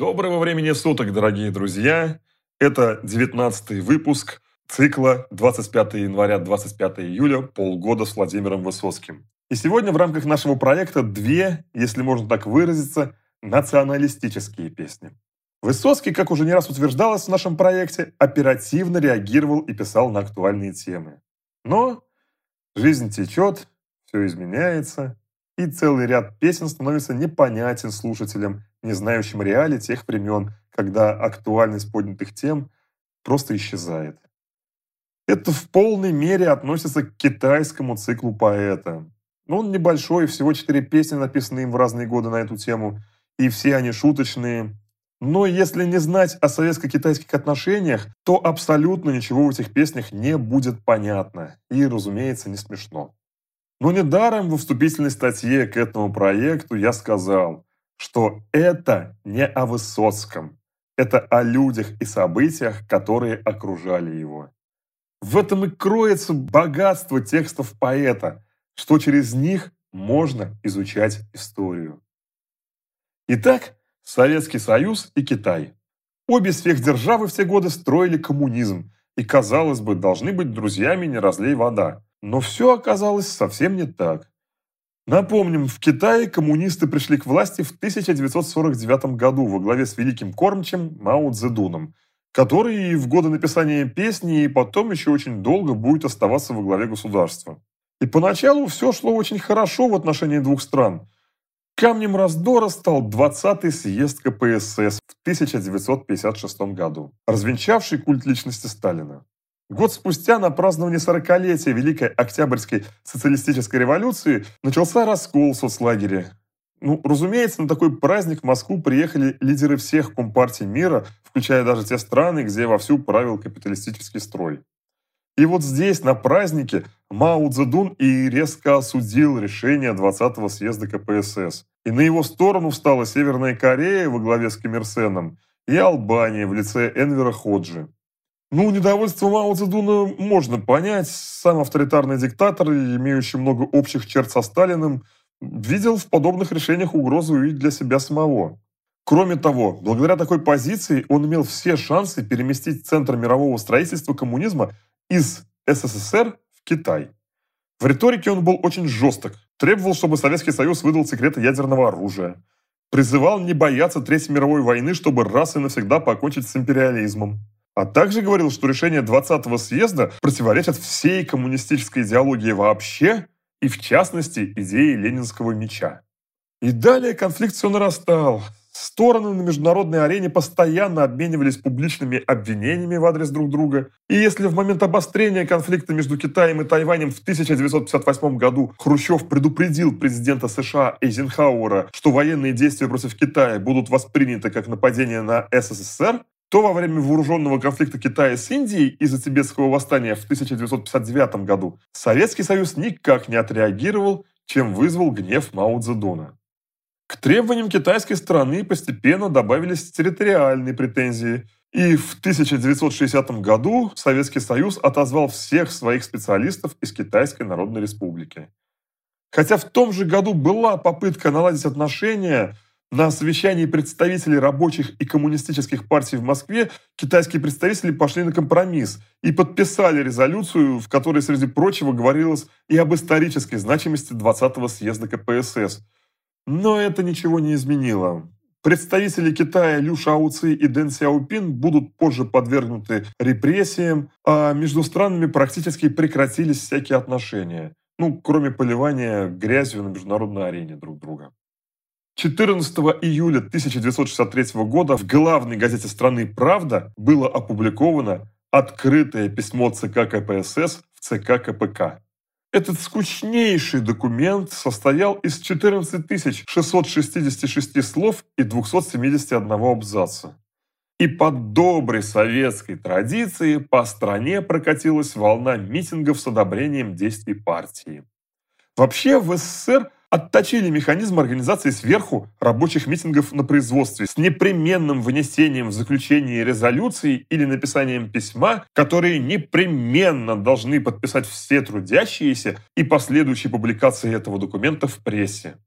Доброго времени суток, дорогие друзья! Это 19 выпуск цикла 25 января 25 июля «Полгода с Владимиром Высоцким». И сегодня в рамках нашего проекта две, если можно так выразиться, националистические песни. Высоцкий, как уже не раз утверждалось в нашем проекте, оперативно реагировал и писал на актуальные темы. Но жизнь течет, все изменяется, и целый ряд песен становится непонятен слушателям, не знающим реалий тех времен, когда актуальность поднятых тем просто исчезает. Это в полной мере относится к китайскому циклу поэта. Он небольшой, всего четыре песни написаны им в разные годы на эту тему, и все они шуточные. Но если не знать о советско-китайских отношениях, то абсолютно ничего в этих песнях не будет понятно. И, разумеется, не смешно. Но недаром во вступительной статье к этому проекту я сказал, что это не о Высоцком, это о людях и событиях, которые окружали его. В этом и кроется богатство текстов поэта, что через них можно изучать историю. Итак, Советский Союз и Китай. Обе сверхдержавы в те годы строили коммунизм и, казалось бы, должны быть друзьями не разлей вода. Но все оказалось совсем не так. Напомним, в Китае коммунисты пришли к власти в 1949 году во главе с великим кормчем Мао Цзэдуном, который и в годы написания песни и потом еще очень долго будет оставаться во главе государства. И поначалу все шло очень хорошо в отношении двух стран. Камнем раздора стал 20-й съезд КПСС в 1956 году, развенчавший культ личности Сталина. Год спустя на празднование 40-летия Великой Октябрьской социалистической революции начался раскол в соцлагере. Ну, разумеется, на такой праздник в Москву приехали лидеры всех компартий мира, включая даже те страны, где вовсю правил капиталистический строй. И вот здесь, на празднике, Мао Цзэдун и резко осудил решение 20-го съезда КПСС. И на его сторону встала Северная Корея во главе с Ким Ир Сеном и Албания в лице Энвера Ходжи. Ну, недовольство Мао Цзэдуна можно понять. Сам авторитарный диктатор, имеющий много общих черт со Сталиным, видел в подобных решениях угрозу и для себя самого. Кроме того, благодаря такой позиции он имел все шансы переместить центр мирового строительства коммунизма из СССР в Китай. В риторике он был очень жесток, требовал, чтобы Советский Союз выдал секреты ядерного оружия, призывал не бояться Третьей мировой войны, чтобы раз и навсегда покончить с империализмом а также говорил, что решение 20-го съезда противоречит всей коммунистической идеологии вообще и, в частности, идее ленинского меча. И далее конфликт все нарастал. Стороны на международной арене постоянно обменивались публичными обвинениями в адрес друг друга. И если в момент обострения конфликта между Китаем и Тайванем в 1958 году Хрущев предупредил президента США Эйзенхауэра, что военные действия против Китая будут восприняты как нападение на СССР, то во время вооруженного конфликта Китая с Индией из-за тибетского восстания в 1959 году Советский Союз никак не отреагировал, чем вызвал гнев Мао Цзэдуна. К требованиям китайской стороны постепенно добавились территориальные претензии, и в 1960 году Советский Союз отозвал всех своих специалистов из Китайской Народной Республики. Хотя в том же году была попытка наладить отношения – на совещании представителей рабочих и коммунистических партий в Москве китайские представители пошли на компромисс и подписали резолюцию, в которой, среди прочего, говорилось и об исторической значимости 20-го съезда КПСС. Но это ничего не изменило. Представители Китая Лю Шаоци и Дэн Сяопин будут позже подвергнуты репрессиям, а между странами практически прекратились всякие отношения, ну, кроме поливания грязью на международной арене друг друга. 14 июля 1963 года в главной газете страны «Правда» было опубликовано открытое письмо ЦК КПСС в ЦК КПК. Этот скучнейший документ состоял из 14 666 слов и 271 абзаца. И по доброй советской традиции по стране прокатилась волна митингов с одобрением действий партии. Вообще в СССР отточили механизм организации сверху рабочих митингов на производстве с непременным вынесением в заключении резолюции или написанием письма, которые непременно должны подписать все трудящиеся и последующей публикации этого документа в прессе.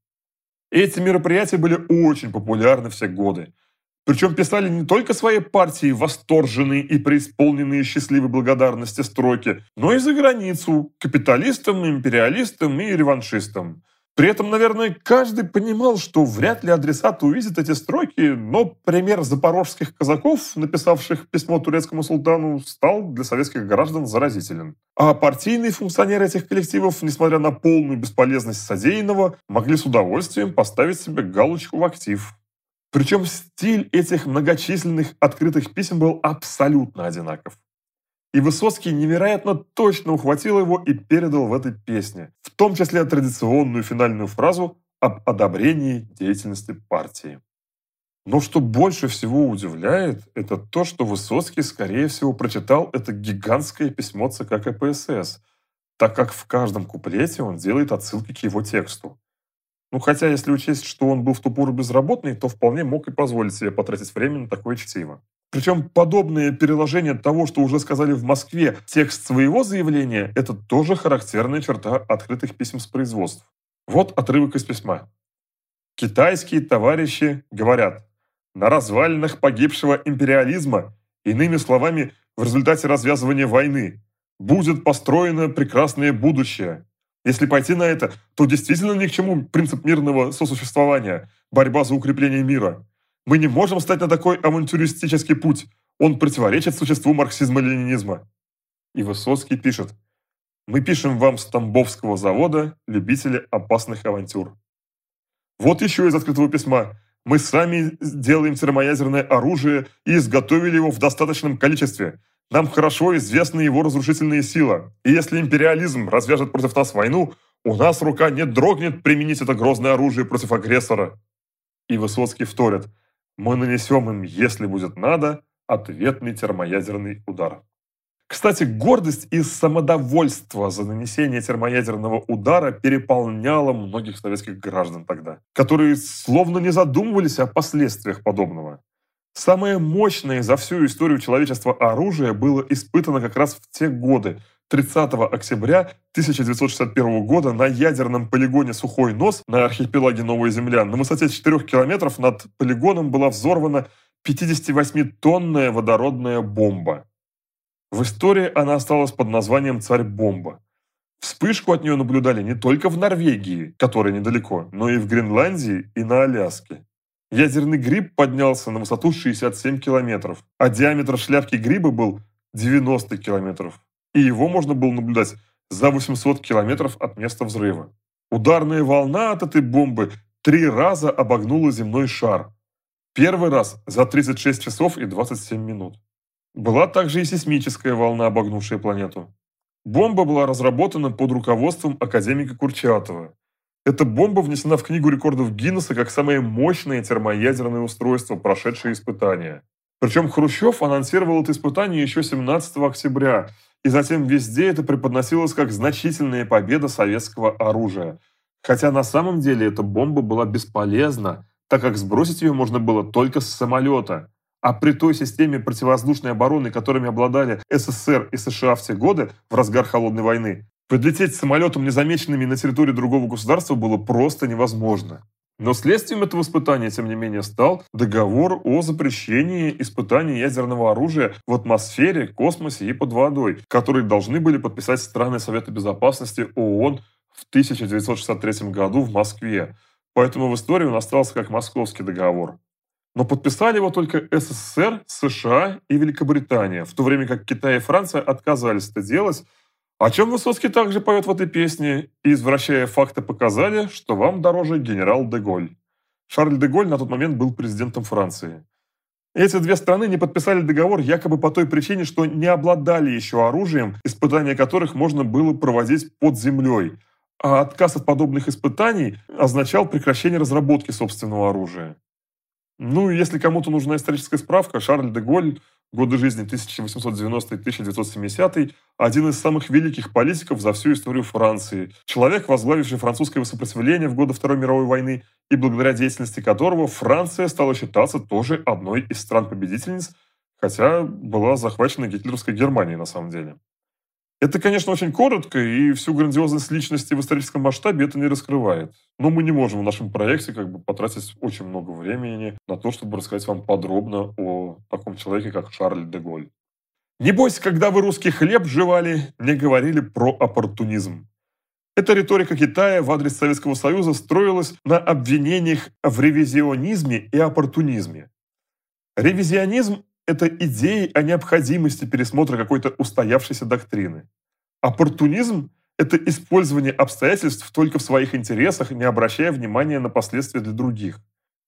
Эти мероприятия были очень популярны все годы. Причем писали не только своей партии восторженные и преисполненные счастливой благодарности строки, но и за границу, капиталистам, империалистам и реваншистам. При этом, наверное, каждый понимал, что вряд ли адресат увидит эти строки, но пример запорожских казаков, написавших письмо турецкому султану, стал для советских граждан заразителен. А партийные функционеры этих коллективов, несмотря на полную бесполезность содеянного, могли с удовольствием поставить себе галочку в актив. Причем стиль этих многочисленных открытых писем был абсолютно одинаков. И Высоцкий невероятно точно ухватил его и передал в этой песне, в том числе традиционную финальную фразу об одобрении деятельности партии. Но что больше всего удивляет, это то, что Высоцкий, скорее всего, прочитал это гигантское письмо ЦК КПСС, так как в каждом куплете он делает отсылки к его тексту. Ну, хотя, если учесть, что он был в ту пору безработный, то вполне мог и позволить себе потратить время на такое чтиво. Причем подобное переложение того, что уже сказали в Москве, текст своего заявления – это тоже характерная черта открытых писем с производств. Вот отрывок из письма. Китайские товарищи говорят, на развалинах погибшего империализма, иными словами, в результате развязывания войны, будет построено прекрасное будущее, если пойти на это, то действительно ни к чему принцип мирного сосуществования, борьба за укрепление мира. Мы не можем стать на такой авантюристический путь. Он противоречит существу марксизма-ленинизма. И Высоцкий пишет. Мы пишем вам с Тамбовского завода, любители опасных авантюр. Вот еще из открытого письма. Мы сами делаем термоядерное оружие и изготовили его в достаточном количестве – нам хорошо известна его разрушительная сила. И если империализм развяжет против нас войну, у нас рука не дрогнет применить это грозное оружие против агрессора. И Высоцкий вторит. Мы нанесем им, если будет надо, ответный термоядерный удар. Кстати, гордость и самодовольство за нанесение термоядерного удара переполняло многих советских граждан тогда, которые словно не задумывались о последствиях подобного. Самое мощное за всю историю человечества оружие было испытано как раз в те годы. 30 октября 1961 года на ядерном полигоне «Сухой нос» на архипелаге Новая Земля на высоте 4 километров над полигоном была взорвана 58-тонная водородная бомба. В истории она осталась под названием «Царь-бомба». Вспышку от нее наблюдали не только в Норвегии, которая недалеко, но и в Гренландии и на Аляске. Ядерный гриб поднялся на высоту 67 километров, а диаметр шляпки гриба был 90 километров. И его можно было наблюдать за 800 километров от места взрыва. Ударная волна от этой бомбы три раза обогнула земной шар. Первый раз за 36 часов и 27 минут. Была также и сейсмическая волна, обогнувшая планету. Бомба была разработана под руководством академика Курчатова. Эта бомба внесена в Книгу рекордов Гиннесса как самое мощное термоядерное устройство, прошедшее испытания. Причем Хрущев анонсировал это испытание еще 17 октября, и затем везде это преподносилось как значительная победа советского оружия. Хотя на самом деле эта бомба была бесполезна, так как сбросить ее можно было только с самолета. А при той системе противовоздушной обороны, которыми обладали СССР и США в те годы, в разгар Холодной войны, Подлететь самолетом незамеченными на территории другого государства было просто невозможно. Но следствием этого испытания, тем не менее, стал договор о запрещении испытаний ядерного оружия в атмосфере, космосе и под водой, который должны были подписать страны Совета Безопасности ООН в 1963 году в Москве. Поэтому в истории он остался как Московский договор. Но подписали его только СССР, США и Великобритания, в то время как Китай и Франция отказались это делать, о чем Высоцкий также поет в этой песне, и, извращая факты, показали, что вам дороже генерал де Голь. Шарль де Голь на тот момент был президентом Франции. Эти две страны не подписали договор якобы по той причине, что не обладали еще оружием, испытания которых можно было проводить под землей. А отказ от подобных испытаний означал прекращение разработки собственного оружия. Ну, если кому-то нужна историческая справка, Шарль де Голь годы жизни 1890-1970, один из самых великих политиков за всю историю Франции. Человек, возглавивший французское сопротивление в годы Второй мировой войны и благодаря деятельности которого Франция стала считаться тоже одной из стран-победительниц, хотя была захвачена гитлеровской Германией на самом деле. Это, конечно, очень коротко, и всю грандиозность личности в историческом масштабе это не раскрывает. Но мы не можем в нашем проекте как бы потратить очень много времени на то, чтобы рассказать вам подробно о таком человеке, как Шарль де Голь. Небось, когда вы русский хлеб жевали, не говорили про оппортунизм. Эта риторика Китая в адрес Советского Союза строилась на обвинениях в ревизионизме и оппортунизме. Ревизионизм это идеи о необходимости пересмотра какой-то устоявшейся доктрины. Оппортунизм – это использование обстоятельств только в своих интересах, не обращая внимания на последствия для других.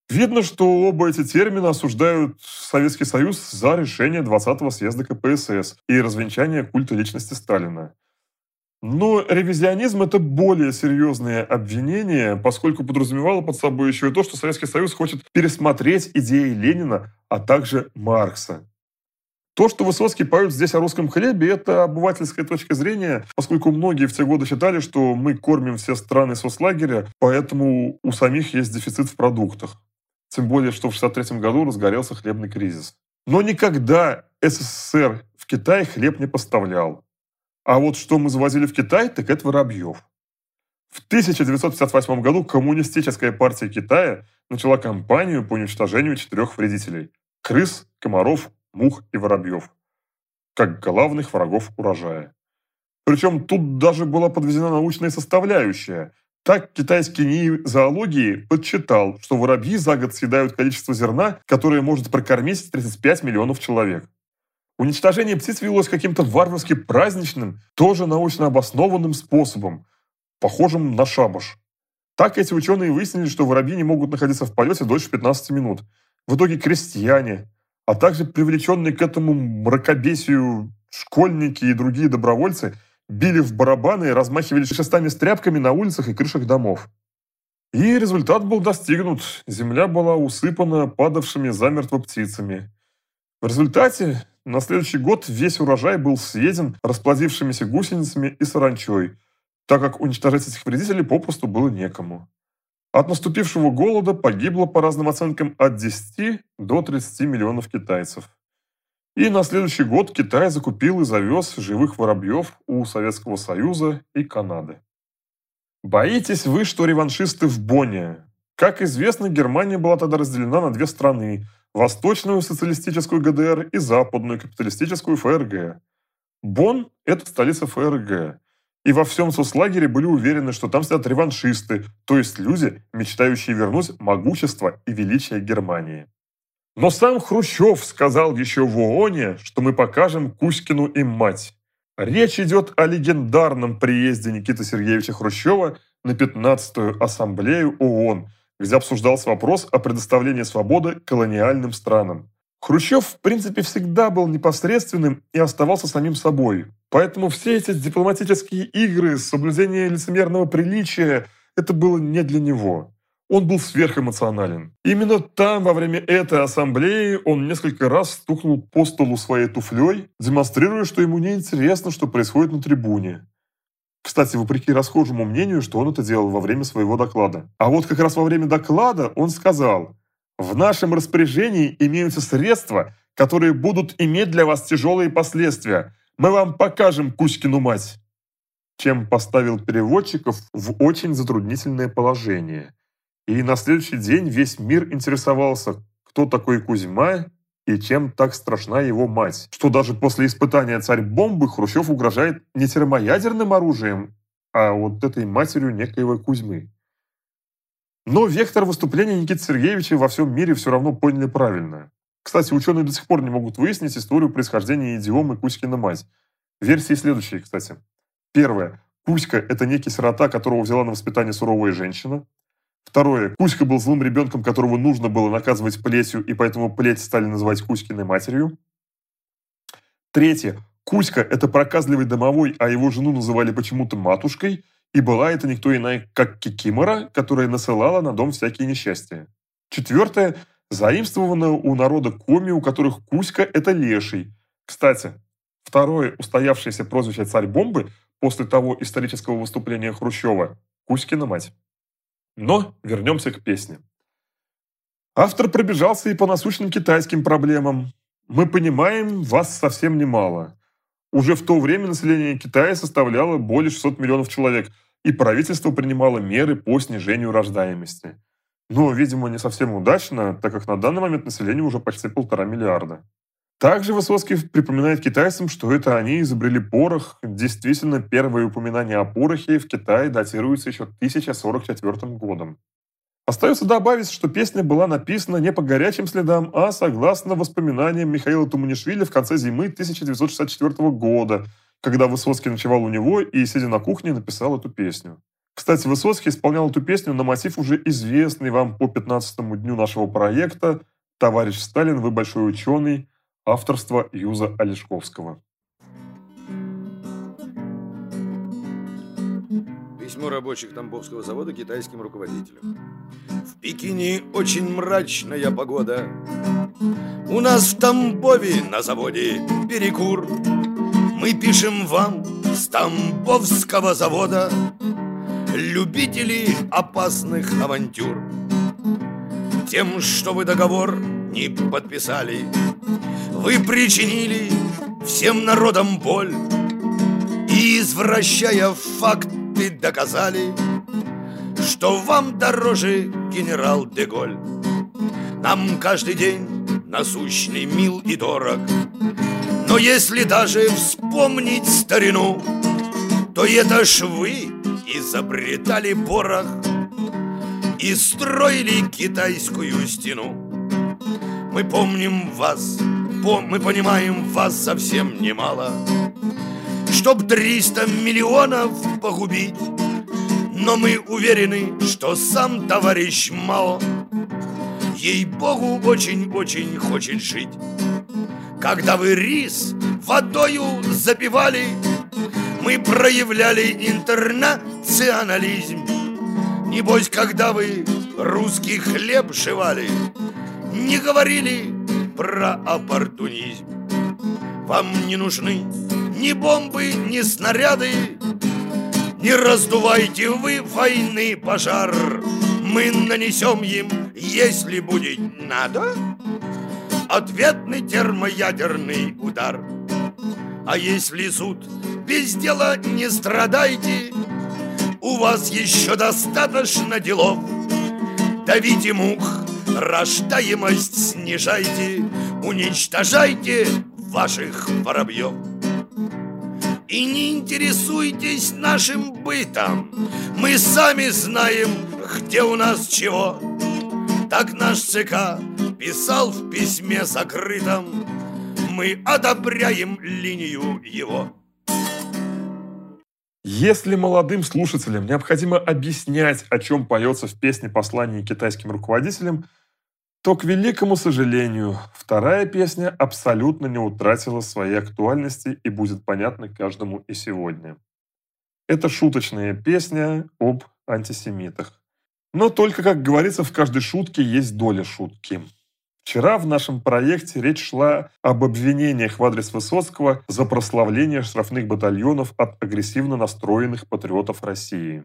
Видно, что оба эти термина осуждают Советский Союз за решение 20-го съезда КПСС и развенчание культа личности Сталина. Но ревизионизм – это более серьезное обвинение, поскольку подразумевало под собой еще и то, что Советский Союз хочет пересмотреть идеи Ленина, а также Маркса. То, что Высоцкий поет здесь о русском хлебе, это обывательская точка зрения, поскольку многие в те годы считали, что мы кормим все страны соцлагеря, поэтому у самих есть дефицит в продуктах. Тем более, что в 1963 году разгорелся хлебный кризис. Но никогда СССР в Китай хлеб не поставлял. А вот что мы завозили в Китай, так это воробьев. В 1958 году Коммунистическая партия Китая начала кампанию по уничтожению четырех вредителей – крыс, комаров, мух и воробьев, как главных врагов урожая. Причем тут даже была подведена научная составляющая. Так китайский НИИ зоологии подсчитал, что воробьи за год съедают количество зерна, которое может прокормить 35 миллионов человек. Уничтожение птиц велось каким-то варварски праздничным, тоже научно обоснованным способом, похожим на шабаш. Так эти ученые выяснили, что воробьи не могут находиться в полете дольше 15 минут. В итоге крестьяне, а также привлеченные к этому мракобесию школьники и другие добровольцы били в барабаны и размахивали шестами с тряпками на улицах и крышах домов. И результат был достигнут. Земля была усыпана падавшими замертво птицами. В результате на следующий год весь урожай был съеден расплодившимися гусеницами и саранчой, так как уничтожать этих вредителей попросту было некому. От наступившего голода погибло, по разным оценкам, от 10 до 30 миллионов китайцев. И на следующий год Китай закупил и завез живых воробьев у Советского Союза и Канады. Боитесь вы, что реваншисты в Бонне? Как известно, Германия была тогда разделена на две страны Восточную социалистическую ГДР и Западную капиталистическую ФРГ. Бонн – это столица ФРГ. И во всем соцлагере были уверены, что там сидят реваншисты, то есть люди, мечтающие вернуть могущество и величие Германии. Но сам Хрущев сказал еще в ООНе, что мы покажем Кузькину им мать. Речь идет о легендарном приезде Никиты Сергеевича Хрущева на 15-ю ассамблею ООН – где обсуждался вопрос о предоставлении свободы колониальным странам. Хрущев, в принципе, всегда был непосредственным и оставался самим собой. Поэтому все эти дипломатические игры, соблюдение лицемерного приличия – это было не для него. Он был сверхэмоционален. Именно там, во время этой ассамблеи, он несколько раз стукнул по столу своей туфлей, демонстрируя, что ему неинтересно, что происходит на трибуне. Кстати, вопреки расхожему мнению, что он это делал во время своего доклада. А вот как раз во время доклада он сказал, «В нашем распоряжении имеются средства, которые будут иметь для вас тяжелые последствия. Мы вам покажем Кузькину мать» чем поставил переводчиков в очень затруднительное положение. И на следующий день весь мир интересовался, кто такой Кузьма и чем так страшна его мать, что даже после испытания царь-бомбы Хрущев угрожает не термоядерным оружием, а вот этой матерью некоего Кузьмы. Но вектор выступления Никиты Сергеевича во всем мире все равно поняли правильно. Кстати, ученые до сих пор не могут выяснить историю происхождения идиомы Кузькина мать. Версии следующие, кстати. Первое. Кузька – это некий сирота, которого взяла на воспитание суровая женщина. Второе. Кузька был злым ребенком, которого нужно было наказывать плетью, и поэтому плеть стали называть Кузькиной матерью. Третье. Кузька – это проказливый домовой, а его жену называли почему-то матушкой, и была это никто иная, как Кикимора, которая насылала на дом всякие несчастья. Четвертое. Заимствовано у народа коми, у которых Кузька – это леший. Кстати, второе устоявшееся прозвище «царь бомбы» после того исторического выступления Хрущева – Кузькина мать. Но вернемся к песне. Автор пробежался и по насущным китайским проблемам. Мы понимаем вас совсем немало. Уже в то время население Китая составляло более 600 миллионов человек, и правительство принимало меры по снижению рождаемости. Но, видимо, не совсем удачно, так как на данный момент население уже почти полтора миллиарда. Также Высоцкий припоминает китайцам, что это они изобрели порох. Действительно, первое упоминание о порохе в Китае датируется еще 1044 годом. Остается добавить, что песня была написана не по горячим следам, а согласно воспоминаниям Михаила Туманишвили в конце зимы 1964 года, когда Высоцкий ночевал у него и, сидя на кухне, написал эту песню. Кстати, Высоцкий исполнял эту песню на мотив уже известный вам по 15 дню нашего проекта «Товарищ Сталин, вы большой ученый», авторства Юза Олешковского. Письмо рабочих Тамбовского завода китайским руководителям. В Пекине очень мрачная погода. У нас в Тамбове на заводе перекур. Мы пишем вам с Тамбовского завода любители опасных авантюр. Тем, что вы договор не подписали, вы причинили всем народам боль И, извращая факты, доказали, Что вам дороже генерал Деголь. Нам каждый день насущный, мил и дорог, Но если даже вспомнить старину, То это ж вы изобретали порох и строили китайскую стену. Мы помним вас, мы понимаем вас совсем немало. Чтоб 300 миллионов погубить, но мы уверены, что сам товарищ Мао Ей-богу, очень-очень хочет жить. Когда вы рис водою запивали, мы проявляли интернационализм. Небось, когда вы русский хлеб жевали, не говорили про оппортунизм. Вам не нужны ни бомбы, ни снаряды, не раздувайте вы войны пожар. Мы нанесем им, если будет надо, ответный термоядерный удар. А если суд без дела не страдайте, у вас еще достаточно делов. Давите мух, рождаемость снижайте, уничтожайте ваших воробьев. И не интересуйтесь нашим бытом, мы сами знаем, где у нас чего. Так наш ЦК писал в письме закрытом, мы одобряем линию его. Если молодым слушателям необходимо объяснять, о чем поется в песне послания китайским руководителям, то, к великому сожалению, вторая песня абсолютно не утратила своей актуальности и будет понятна каждому и сегодня. Это шуточная песня об антисемитах. Но только, как говорится, в каждой шутке есть доля шутки. Вчера в нашем проекте речь шла об обвинениях в адрес Высоцкого за прославление штрафных батальонов от агрессивно настроенных патриотов России.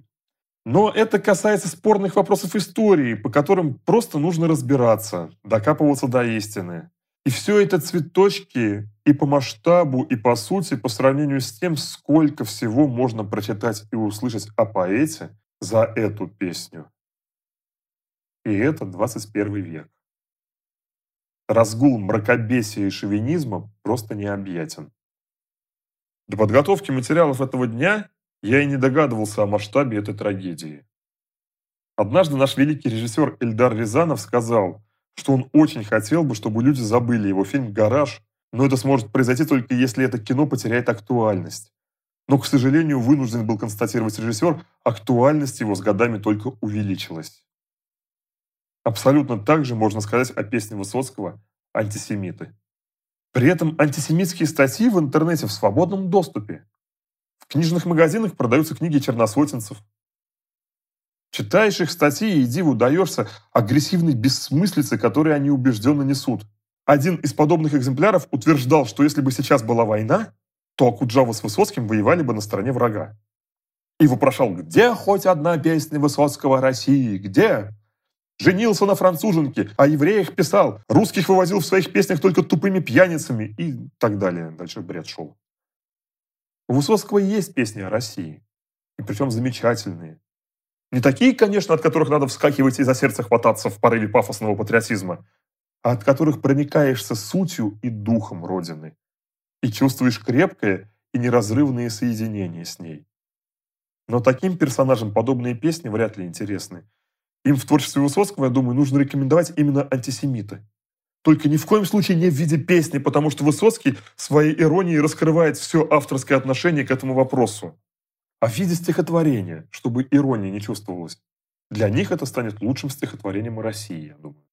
Но это касается спорных вопросов истории, по которым просто нужно разбираться, докапываться до истины. И все это цветочки и по масштабу, и по сути, по сравнению с тем, сколько всего можно прочитать и услышать о поэте за эту песню. И это 21 век. Разгул мракобесия и шовинизма просто необъятен. До подготовки материалов этого дня я и не догадывался о масштабе этой трагедии. Однажды наш великий режиссер Эльдар Рязанов сказал, что он очень хотел бы, чтобы люди забыли его фильм «Гараж», но это сможет произойти только если это кино потеряет актуальность. Но, к сожалению, вынужден был констатировать режиссер, актуальность его с годами только увеличилась. Абсолютно так же можно сказать о песне Высоцкого «Антисемиты». При этом антисемитские статьи в интернете в свободном доступе. В книжных магазинах продаются книги черносотенцев. Читаешь их статьи и диву даешься агрессивной бессмыслице, которой они убежденно несут. Один из подобных экземпляров утверждал, что если бы сейчас была война, то Акуджава с Высоцким воевали бы на стороне врага. И вопрошал, где хоть одна песня Высоцкого России, где? Женился на француженке, о евреях писал, русских вывозил в своих песнях только тупыми пьяницами и так далее. Дальше бред шел. У Высоцкого есть песни о России, и причем замечательные. Не такие, конечно, от которых надо вскакивать и за сердце хвататься в порыве пафосного патриотизма, а от которых проникаешься сутью и духом Родины и чувствуешь крепкое и неразрывное соединение с ней. Но таким персонажам подобные песни вряд ли интересны. Им в творчестве Высоцкого, я думаю, нужно рекомендовать именно антисемиты. Только ни в коем случае не в виде песни, потому что Высоцкий своей иронией раскрывает все авторское отношение к этому вопросу. А в виде стихотворения, чтобы ирония не чувствовалась. Для них это станет лучшим стихотворением России, я думаю.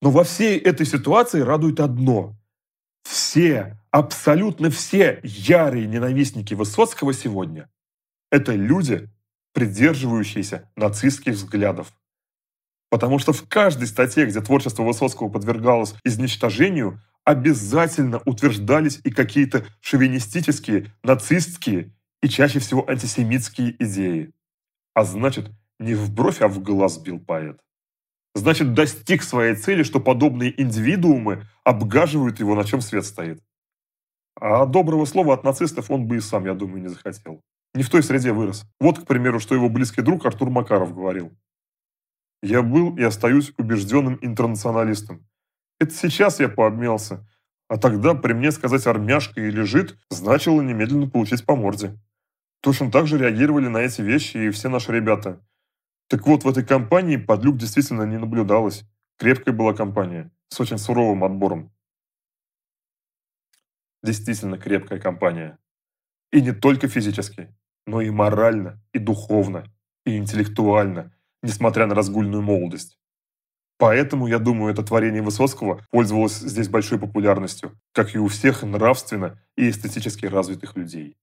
Но во всей этой ситуации радует одно. Все, абсолютно все ярые ненавистники Высоцкого сегодня – это люди, придерживающиеся нацистских взглядов. Потому что в каждой статье, где творчество Высоцкого подвергалось изничтожению, обязательно утверждались и какие-то шовинистические, нацистские и чаще всего антисемитские идеи. А значит, не в бровь, а в глаз бил поэт. Значит, достиг своей цели, что подобные индивидуумы обгаживают его, на чем свет стоит. А доброго слова от нацистов он бы и сам, я думаю, не захотел. Не в той среде вырос. Вот, к примеру, что его близкий друг Артур Макаров говорил. Я был и остаюсь убежденным интернационалистом. Это сейчас я пообмелся. А тогда при мне сказать «армяшка» или «жид» значило немедленно получить по морде. Точно так же реагировали на эти вещи и все наши ребята. Так вот, в этой компании подлюк действительно не наблюдалось. Крепкая была компания, с очень суровым отбором. Действительно крепкая компания. И не только физически, но и морально, и духовно, и интеллектуально, несмотря на разгульную молодость. Поэтому, я думаю, это творение Высоцкого пользовалось здесь большой популярностью, как и у всех нравственно и эстетически развитых людей.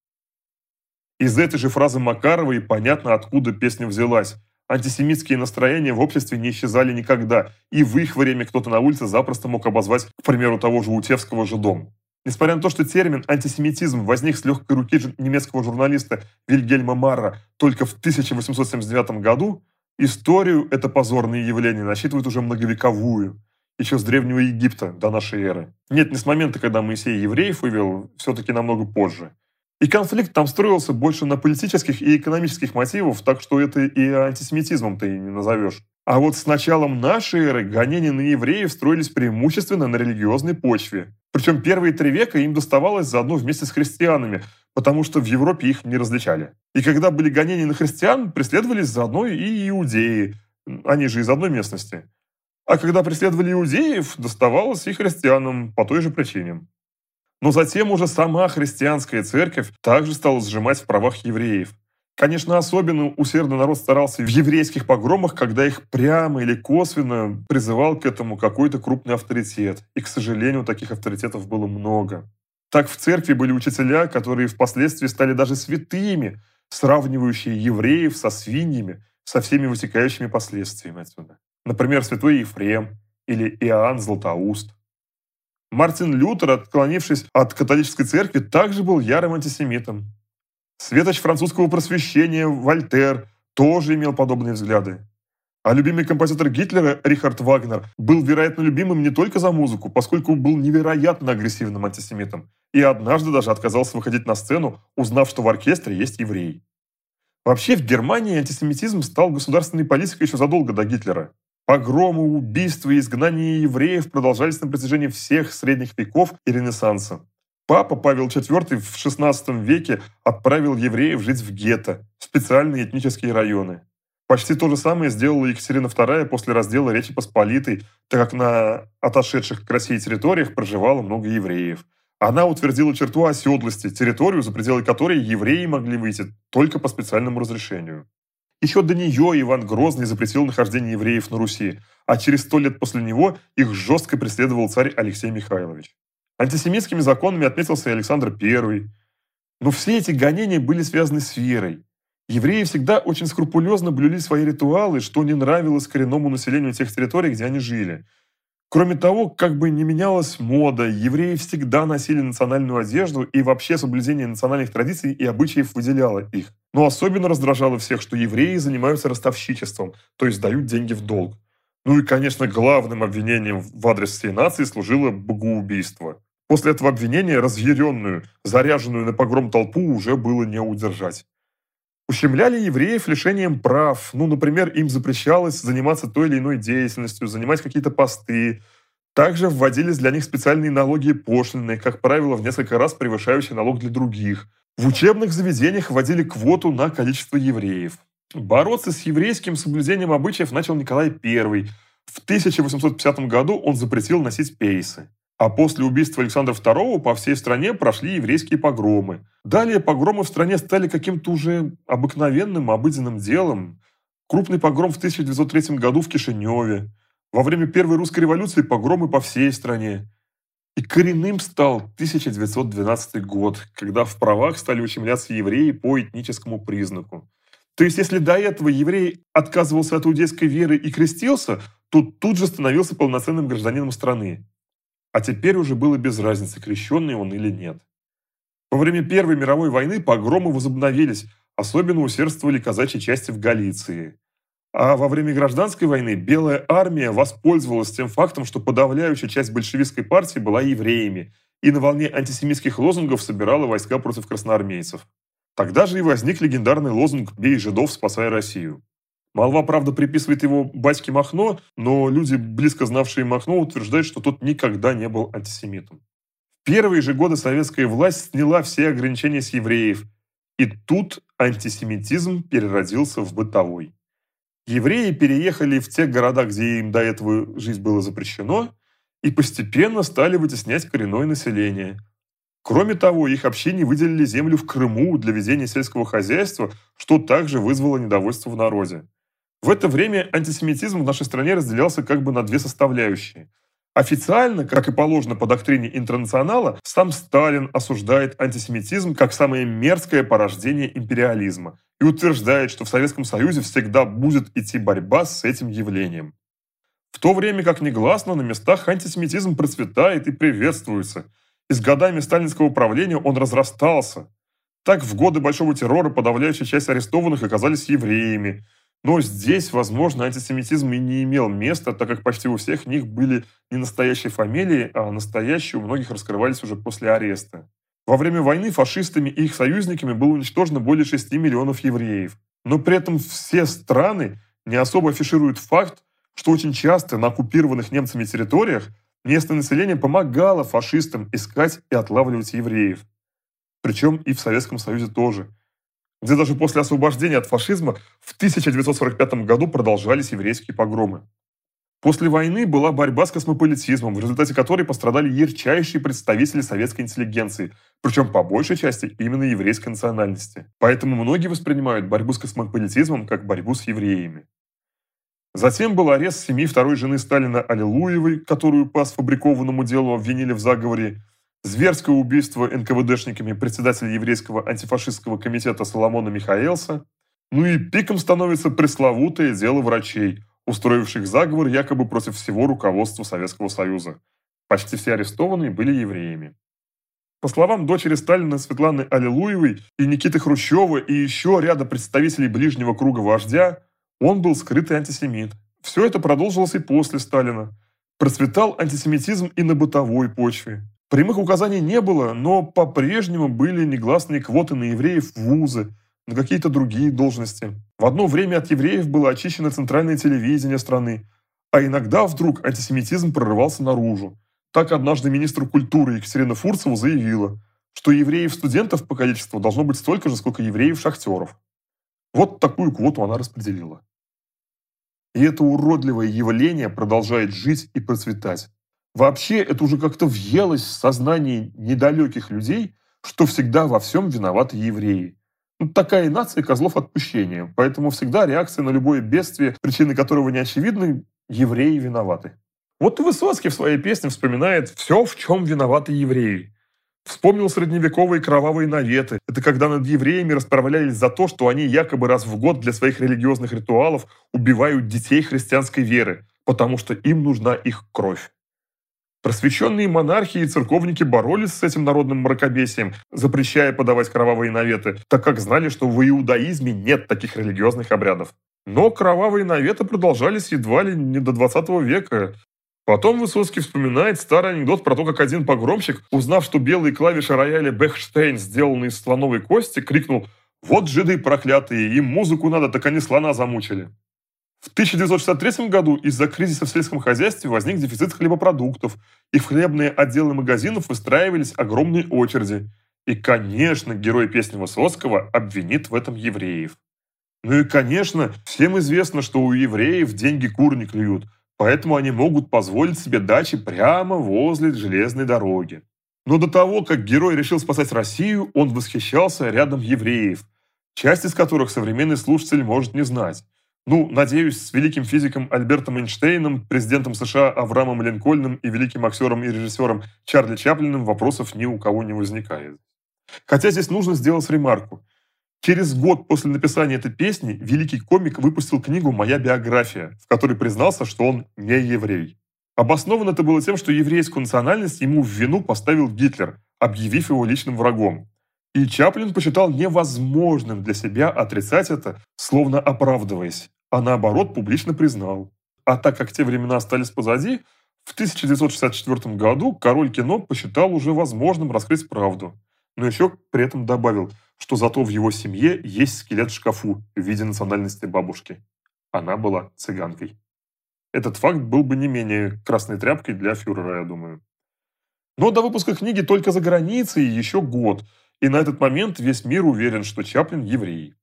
Из этой же фразы Макарова и понятно, откуда песня взялась. Антисемитские настроения в обществе не исчезали никогда, и в их время кто-то на улице запросто мог обозвать, к примеру, того же Утевского жидом. Несмотря на то, что термин «антисемитизм» возник с легкой руки немецкого журналиста Вильгельма Марра только в 1879 году, Историю это позорное явление насчитывает уже многовековую, еще с Древнего Египта до нашей эры. Нет, не с момента, когда Моисей евреев вывел, все-таки намного позже. И конфликт там строился больше на политических и экономических мотивах, так что это и антисемитизмом ты не назовешь. А вот с началом нашей эры гонения на евреев строились преимущественно на религиозной почве. Причем первые три века им доставалось заодно вместе с христианами, потому что в Европе их не различали. И когда были гонения на христиан, преследовались заодно и иудеи, они же из одной местности. А когда преследовали иудеев, доставалось и христианам по той же причине. Но затем уже сама христианская церковь также стала сжимать в правах евреев. Конечно, особенно усердно народ старался в еврейских погромах, когда их прямо или косвенно призывал к этому какой-то крупный авторитет. И, к сожалению, таких авторитетов было много. Так в церкви были учителя, которые впоследствии стали даже святыми, сравнивающие евреев со свиньями, со всеми вытекающими последствиями отсюда. Например, святой Ефрем или Иоанн Златоуст. Мартин Лютер, отклонившись от католической церкви, также был ярым антисемитом. Светоч французского просвещения Вольтер тоже имел подобные взгляды. А любимый композитор Гитлера Рихард Вагнер был, вероятно, любимым не только за музыку, поскольку был невероятно агрессивным антисемитом и однажды даже отказался выходить на сцену, узнав, что в оркестре есть еврей. Вообще, в Германии антисемитизм стал государственной политикой еще задолго до Гитлера. Погромы, убийства и изгнания евреев продолжались на протяжении всех средних веков и Ренессанса. Папа Павел IV в XVI веке отправил евреев жить в гетто, в специальные этнические районы. Почти то же самое сделала Екатерина II после раздела Речи Посполитой, так как на отошедших к России территориях проживало много евреев. Она утвердила черту оседлости, территорию, за пределы которой евреи могли выйти только по специальному разрешению. Еще до нее Иван Грозный запретил нахождение евреев на Руси, а через сто лет после него их жестко преследовал царь Алексей Михайлович. Антисемитскими законами отметился и Александр I. Но все эти гонения были связаны с верой. Евреи всегда очень скрупулезно блюли свои ритуалы, что не нравилось коренному населению тех территорий, где они жили. Кроме того, как бы не менялась мода, евреи всегда носили национальную одежду, и вообще соблюдение национальных традиций и обычаев выделяло их. Но особенно раздражало всех, что евреи занимаются ростовщичеством, то есть дают деньги в долг. Ну и, конечно, главным обвинением в адрес всей нации служило богоубийство. После этого обвинения разъяренную, заряженную на погром толпу уже было не удержать. Ущемляли евреев лишением прав. Ну, например, им запрещалось заниматься той или иной деятельностью, занимать какие-то посты. Также вводились для них специальные налоги и пошлины, как правило, в несколько раз превышающие налог для других. В учебных заведениях вводили квоту на количество евреев. Бороться с еврейским соблюдением обычаев начал Николай I. В 1850 году он запретил носить пейсы. А после убийства Александра II по всей стране прошли еврейские погромы. Далее погромы в стране стали каким-то уже обыкновенным, обыденным делом. Крупный погром в 1903 году в Кишиневе. Во время Первой русской революции погромы по всей стране. И коренным стал 1912 год, когда в правах стали ущемляться евреи по этническому признаку. То есть, если до этого еврей отказывался от иудейской веры и крестился, то тут же становился полноценным гражданином страны. А теперь уже было без разницы, крещенный он или нет. Во время Первой мировой войны погромы возобновились, особенно усердствовали казачьи части в Галиции. А во время гражданской войны Белая армия воспользовалась тем фактом, что подавляющая часть большевистской партии была евреями и на волне антисемитских лозунгов собирала войска против красноармейцев. Тогда же и возник легендарный лозунг «Бей жидов, спасай Россию». Молва, правда, приписывает его батьке Махно, но люди, близко знавшие Махно, утверждают, что тот никогда не был антисемитом. В первые же годы советская власть сняла все ограничения с евреев, и тут антисемитизм переродился в бытовой. Евреи переехали в те города, где им до этого жизнь было запрещено, и постепенно стали вытеснять коренное население. Кроме того, их общине выделили землю в Крыму для ведения сельского хозяйства, что также вызвало недовольство в народе. В это время антисемитизм в нашей стране разделялся как бы на две составляющие. Официально, как и положено по доктрине интернационала, сам Сталин осуждает антисемитизм как самое мерзкое порождение империализма и утверждает, что в Советском Союзе всегда будет идти борьба с этим явлением. В то время как негласно на местах антисемитизм процветает и приветствуется, и с годами сталинского правления он разрастался. Так в годы Большого террора подавляющая часть арестованных оказались евреями – но здесь, возможно, антисемитизм и не имел места, так как почти у всех них были не настоящие фамилии, а настоящие у многих раскрывались уже после ареста. Во время войны фашистами и их союзниками было уничтожено более 6 миллионов евреев. Но при этом все страны не особо афишируют факт, что очень часто на оккупированных немцами территориях местное население помогало фашистам искать и отлавливать евреев. Причем и в Советском Союзе тоже – где даже после освобождения от фашизма в 1945 году продолжались еврейские погромы. После войны была борьба с космополитизмом, в результате которой пострадали ярчайшие представители советской интеллигенции, причем по большей части именно еврейской национальности. Поэтому многие воспринимают борьбу с космополитизмом как борьбу с евреями. Затем был арест семьи второй жены Сталина Аллилуевой, которую по сфабрикованному делу обвинили в заговоре, зверское убийство НКВДшниками председателя еврейского антифашистского комитета Соломона Михаэлса, ну и пиком становится пресловутое дело врачей, устроивших заговор якобы против всего руководства Советского Союза. Почти все арестованные были евреями. По словам дочери Сталина Светланы Аллилуевой и Никиты Хрущева и еще ряда представителей ближнего круга вождя, он был скрытый антисемит. Все это продолжилось и после Сталина. Процветал антисемитизм и на бытовой почве. Прямых указаний не было, но по-прежнему были негласные квоты на евреев в вузы, на какие-то другие должности. В одно время от евреев было очищено центральное телевидение страны, а иногда вдруг антисемитизм прорывался наружу. Так однажды министр культуры Екатерина Фурцева заявила, что евреев-студентов по количеству должно быть столько же, сколько евреев-шахтеров. Вот такую квоту она распределила. И это уродливое явление продолжает жить и процветать. Вообще это уже как-то въелось в сознание недалеких людей, что всегда во всем виноваты евреи. Ну, такая нация козлов отпущения, поэтому всегда реакция на любое бедствие, причины которого не очевидны, евреи виноваты. Вот и Высоцкий в своей песне вспоминает все, в чем виноваты евреи. Вспомнил средневековые кровавые наветы. Это когда над евреями расправлялись за то, что они якобы раз в год для своих религиозных ритуалов убивают детей христианской веры, потому что им нужна их кровь. Просвещенные монархи и церковники боролись с этим народным мракобесием, запрещая подавать кровавые наветы, так как знали, что в иудаизме нет таких религиозных обрядов. Но кровавые наветы продолжались едва ли не до 20 века. Потом Высоцкий вспоминает старый анекдот про то, как один погромщик, узнав, что белые клавиши рояля Бехштейн сделаны из слоновой кости, крикнул «Вот жиды проклятые, им музыку надо, так они слона замучили». В 1963 году из-за кризиса в сельском хозяйстве возник дефицит хлебопродуктов, и в хлебные отделы магазинов выстраивались огромные очереди. И, конечно, герой песни Высоцкого обвинит в этом евреев. Ну и, конечно, всем известно, что у евреев деньги кур не клюют, поэтому они могут позволить себе дачи прямо возле железной дороги. Но до того, как герой решил спасать Россию, он восхищался рядом евреев, часть из которых современный слушатель может не знать. Ну, надеюсь, с великим физиком Альбертом Эйнштейном, президентом США Авраамом Линкольном и великим актером и режиссером Чарли Чаплиным вопросов ни у кого не возникает. Хотя здесь нужно сделать ремарку. Через год после написания этой песни великий комик выпустил книгу «Моя биография», в которой признался, что он не еврей. Обосновано это было тем, что еврейскую национальность ему в вину поставил Гитлер, объявив его личным врагом. И Чаплин посчитал невозможным для себя отрицать это, словно оправдываясь, а наоборот публично признал. А так как те времена остались позади, в 1964 году король кино посчитал уже возможным раскрыть правду. Но еще при этом добавил, что зато в его семье есть скелет в шкафу в виде национальности бабушки. Она была цыганкой. Этот факт был бы не менее красной тряпкой для фюрера, я думаю. Но до выпуска книги только за границей еще год – и на этот момент весь мир уверен, что Чаплин еврей.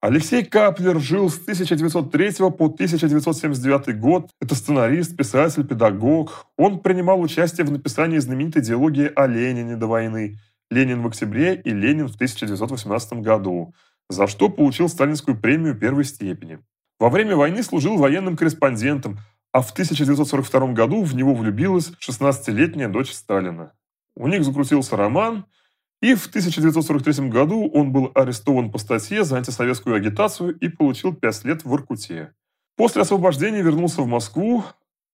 Алексей Каплер жил с 1903 по 1979 год. Это сценарист, писатель, педагог. Он принимал участие в написании знаменитой диалогии о Ленине до войны «Ленин в октябре» и «Ленин в 1918 году», за что получил сталинскую премию первой степени. Во время войны служил военным корреспондентом, а в 1942 году в него влюбилась 16-летняя дочь Сталина. У них закрутился роман – и в 1943 году он был арестован по статье за антисоветскую агитацию и получил 5 лет в Иркуте. После освобождения вернулся в Москву,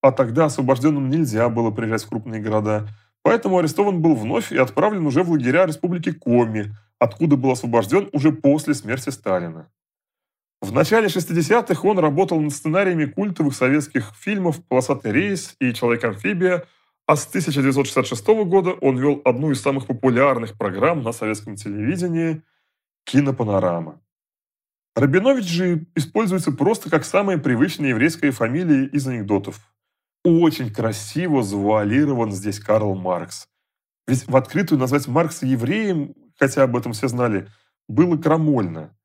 а тогда освобожденным нельзя было приезжать в крупные города, поэтому арестован был вновь и отправлен уже в лагеря Республики Коми, откуда был освобожден уже после смерти Сталина. В начале 60-х он работал над сценариями культовых советских фильмов «Полосатый рейс» и «Человек-амфибия», а с 1966 года он вел одну из самых популярных программ на советском телевидении «Кинопанорама». Рабинович же используется просто как самая привычная еврейская фамилия из анекдотов. Очень красиво завуалирован здесь Карл Маркс. Ведь в открытую назвать Маркса евреем, хотя об этом все знали, было крамольно.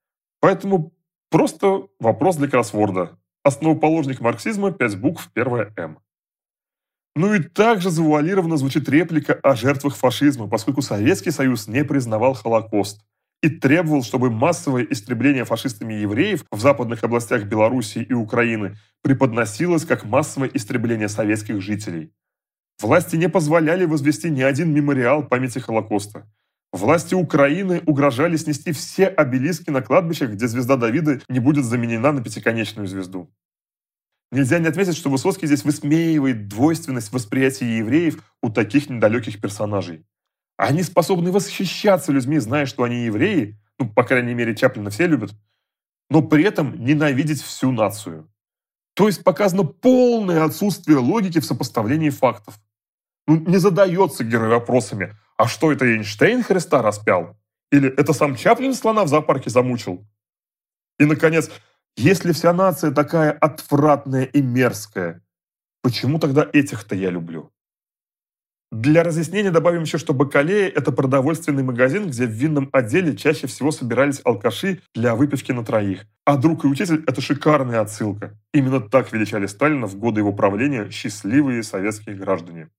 Поэтому просто вопрос для кроссворда. Основоположник марксизма, 5 букв, первая «М». Ну и также завуалированно звучит реплика о жертвах фашизма, поскольку Советский Союз не признавал Холокост и требовал, чтобы массовое истребление фашистами евреев в западных областях Белоруссии и Украины преподносилось как массовое истребление советских жителей. Власти не позволяли возвести ни один мемориал памяти Холокоста. Власти Украины угрожали снести все обелиски на кладбищах, где звезда Давида не будет заменена на пятиконечную звезду. Нельзя не отметить, что Высоцкий здесь высмеивает двойственность восприятия евреев у таких недалеких персонажей. Они способны восхищаться людьми, зная, что они евреи, ну, по крайней мере, Чаплина все любят, но при этом ненавидеть всю нацию. То есть показано полное отсутствие логики в сопоставлении фактов. Ну, не задается герой вопросами, а что это Эйнштейн Христа распял? Или это сам Чаплин слона в зоопарке замучил? И, наконец, если вся нация такая отвратная и мерзкая, почему тогда этих-то я люблю? Для разъяснения добавим еще, что Бакалея – это продовольственный магазин, где в винном отделе чаще всего собирались алкаши для выпивки на троих. А друг и учитель – это шикарная отсылка. Именно так величали Сталина в годы его правления счастливые советские граждане.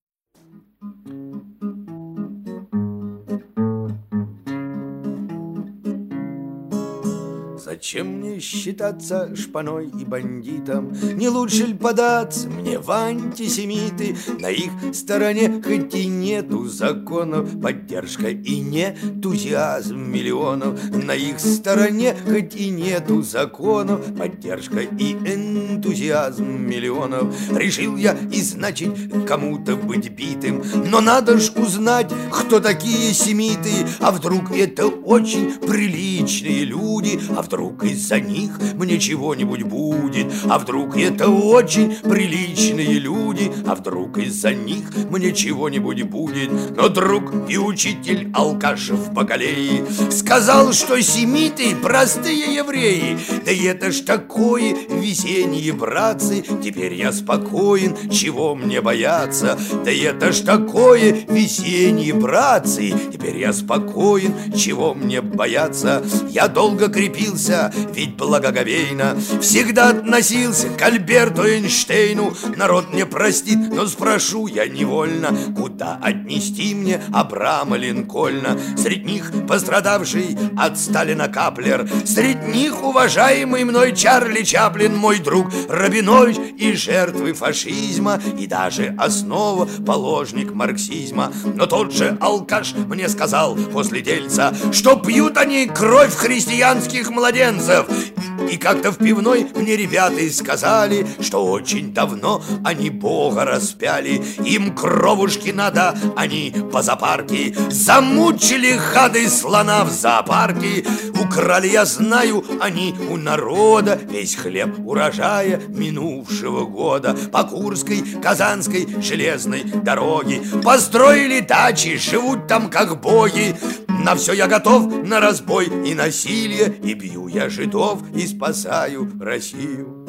Зачем мне считаться шпаной и бандитом? Не лучше ли податься мне в антисемиты? На их стороне хоть и нету законов, Поддержка и не энтузиазм миллионов. На их стороне хоть и нету законов, Поддержка и энтузиазм миллионов. Решил я и значит кому-то быть битым, Но надо ж узнать, кто такие семиты, А вдруг это очень приличные люди, А вдруг вдруг из-за них мне чего-нибудь будет, а вдруг это очень приличные люди, а вдруг из-за них мне чего-нибудь будет. Но друг и учитель алкаш в Бакалее сказал, что семиты простые евреи, да это ж такое весеннее, братцы, теперь я спокоен, чего мне бояться, да это ж такое весеннее, братцы, теперь я спокоин, чего мне бояться? Я долго крепился, ведь благоговейно Всегда относился к Альберту Эйнштейну. Народ мне простит, но спрошу я невольно Куда отнести мне Абрама Линкольна? Среди них пострадавший от Сталина Каплер Среди них уважаемый мной Чарли Чаплин Мой друг Рабинович и жертвы фашизма И даже основа, положник марксизма. Но тот же алкаш мне сказал после дельца Что пьют они кровь христианских младенцев of и как-то в пивной мне ребята сказали, что очень давно они Бога распяли. Им кровушки надо, они по зоопарке. Замучили хады слона в зоопарке. Украли, я знаю, они у народа весь хлеб урожая минувшего года. По Курской, Казанской железной дороге построили дачи, живут там как боги. На все я готов, на разбой и насилие, и бью я жидов, и спасаю Россию.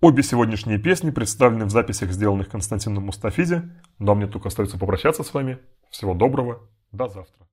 Обе сегодняшние песни представлены в записях, сделанных Константином Мустафизе. Но мне только остается попрощаться с вами. Всего доброго. До завтра.